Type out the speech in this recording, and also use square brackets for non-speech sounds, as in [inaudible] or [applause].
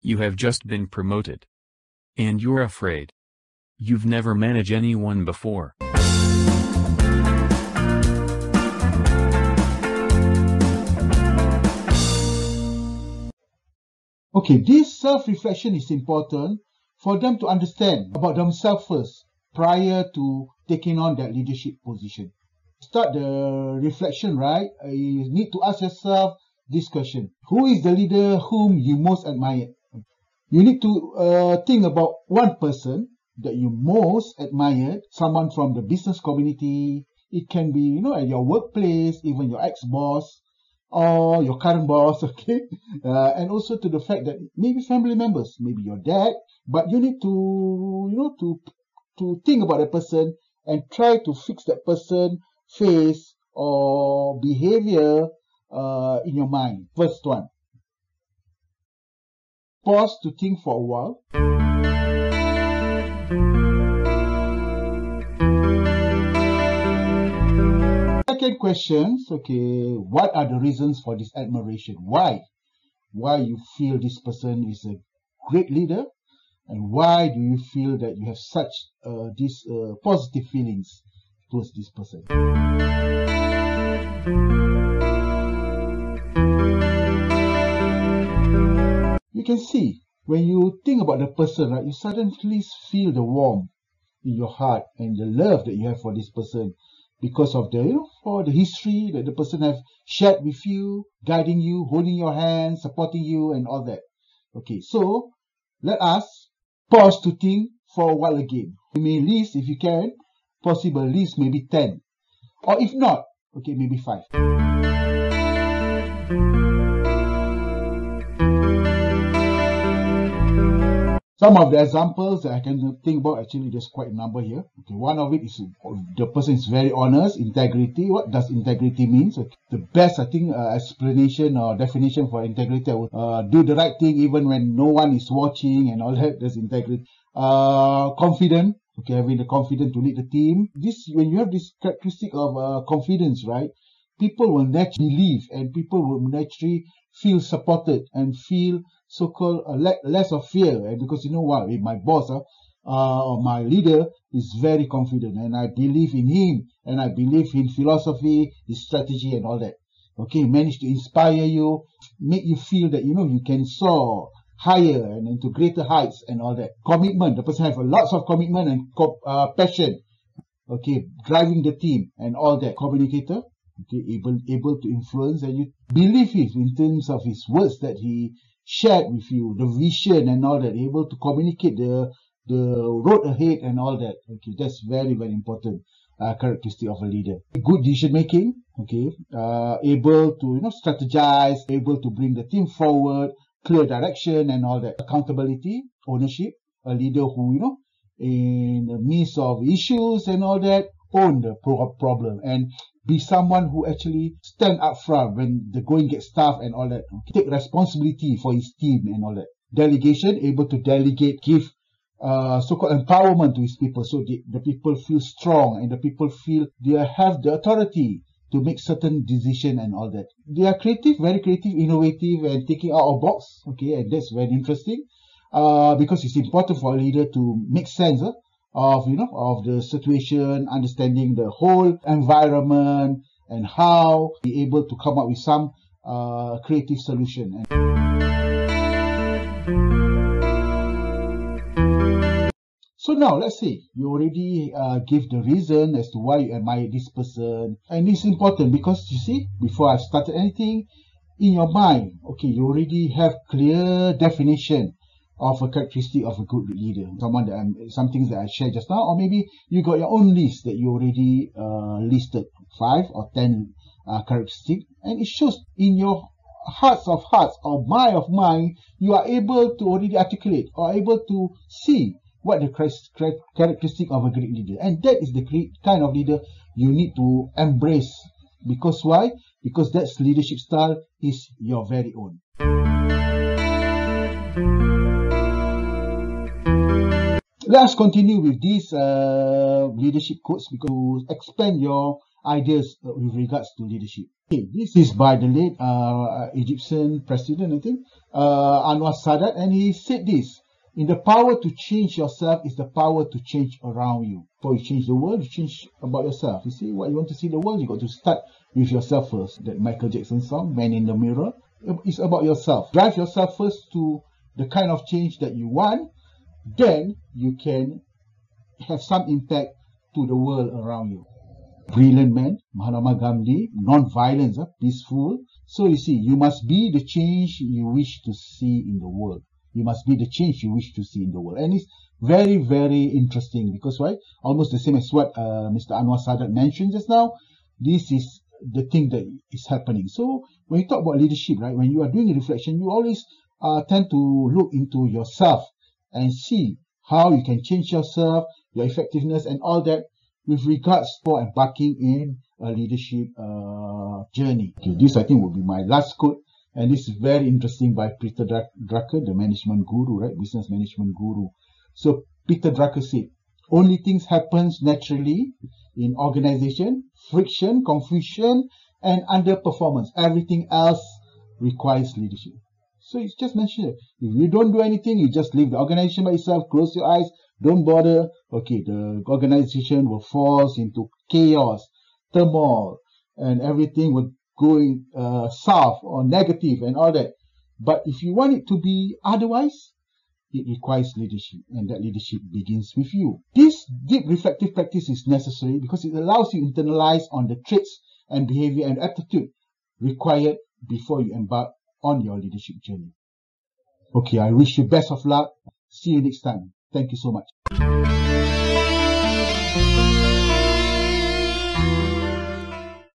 You have just been promoted. And you're afraid. You've never managed anyone before. Okay, this self-reflection is important for them to understand about themselves first prior to taking on that leadership position. Start the reflection, right? Uh, you need to ask yourself this question. Who is the leader whom you most admire? You need to uh, think about one person that you most admired, someone from the business community. It can be, you know, at your workplace, even your ex-boss, or your current [laughs] boss, okay? Uh, and also to the fact that maybe family members, maybe your dad, but you need to, you know, to to think about a person and try to fix that person face or behavior uh, in your mind. First one. Pause to think for a while. Second questions, okay, what are the reasons for this admiration? Why? Why you feel this person is a great leader? And why do you feel that you have such uh, these uh, positive feelings towards this person? Can see when you think about the person, right, you suddenly feel the warmth in your heart and the love that you have for this person because of the you know for the history that the person have shared with you, guiding you, holding your hand, supporting you, and all that. Okay, so let us pause to think for a while again. You may list if you can, possible list maybe ten, or if not, okay maybe five. Some of the examples that I can think about, actually, there's quite a number here. Okay, one of it is the person is very honest, integrity. What does integrity mean? So the best, I think, uh, explanation or definition for integrity would uh, do the right thing even when no one is watching and all that. That's integrity. Uh, confident. Okay, having the confidence to lead the team. This when you have this characteristic of uh, confidence, right? People will naturally believe and people will naturally feel supported and feel so-called uh, le- less of fear eh? because you know what if my boss uh, uh, or my leader is very confident and I believe in him and I believe in philosophy his strategy and all that. Okay manage to inspire you make you feel that you know you can soar higher and into greater heights and all that. Commitment the person have lots of commitment and co- uh, passion. Okay driving the team and all that. Communicator okay able able to influence and you believe it in terms of his words that he shared with you the vision and all that able to communicate the the road ahead and all that. Okay that's very very important uh, characteristic of a leader. Good decision making okay uh, able to you know strategize able to bring the team forward clear direction and all that. Accountability ownership a leader who you know in the midst of issues and all that own the pro- problem. And be someone who actually stand up front when the going gets tough and all that. Take responsibility for his team and all that. Delegation, able to delegate, give uh, so-called empowerment to his people so the, the people feel strong and the people feel they have the authority to make certain decision and all that. They are creative, very creative, innovative and taking out of box. Okay, and that's very interesting. Uh, because it's important for a leader to make sense uh, of you know of the situation, understanding the whole environment and how be able to come up with some uh, creative solution. So now let's say you already uh, give the reason as to why you admire this person, and it's important because you see before I started anything in your mind, okay, you already have clear definition of a characteristic of a good leader. Someone that I'm, some things that I shared just now, or maybe you got your own list that you already uh, listed five or ten uh, characteristics, and it shows in your hearts of hearts or mind of mind, you are able to already articulate or able to see what the characteristic of a great leader, and that is the kind of leader you need to embrace. Because why? Because that leadership style is your very own. Let's continue with these uh, leadership quotes because expand your ideas with regards to leadership. Okay, this is by the late uh, Egyptian president, I think, uh, Anwar Sadat, and he said this. In the power to change yourself is the power to change around you. Before you change the world, you change about yourself. You see, what you want to see the world, you got to start with yourself first. That Michael Jackson song, Man in the Mirror, it's about yourself. Drive yourself first to the kind of change that you want, then you can have some impact to the world around you. Brilliant man, Mahatma Gandhi, non-violence, uh, peaceful. So you see, you must be the change you wish to see in the world. You must be the change you wish to see in the world. And it's very, very interesting because, right, almost the same as what uh, Mr. Anwar Sadat mentioned just now. This is the thing that is happening. So when you talk about leadership, right, when you are doing a reflection, you always uh, tend to look into yourself and see how you can change yourself, your effectiveness, and all that with regards for embarking in a leadership uh, journey. Okay, this I think will be my last quote, and this is very interesting by Peter Drucker, the management guru, right, business management guru. So Peter Drucker said, only things happens naturally in organization, friction, confusion, and underperformance. Everything else requires leadership. So it's just mentioned. If you don't do anything, you just leave the organization by itself, close your eyes, don't bother. Okay, the organization will fall into chaos, turmoil, and everything will go uh, south or negative and all that. But if you want it to be otherwise, it requires leadership, and that leadership begins with you. This deep reflective practice is necessary because it allows you to internalize on the traits and behavior and attitude required before you embark on your leadership journey. Okay, I wish you best of luck. See you next time. Thank you so much.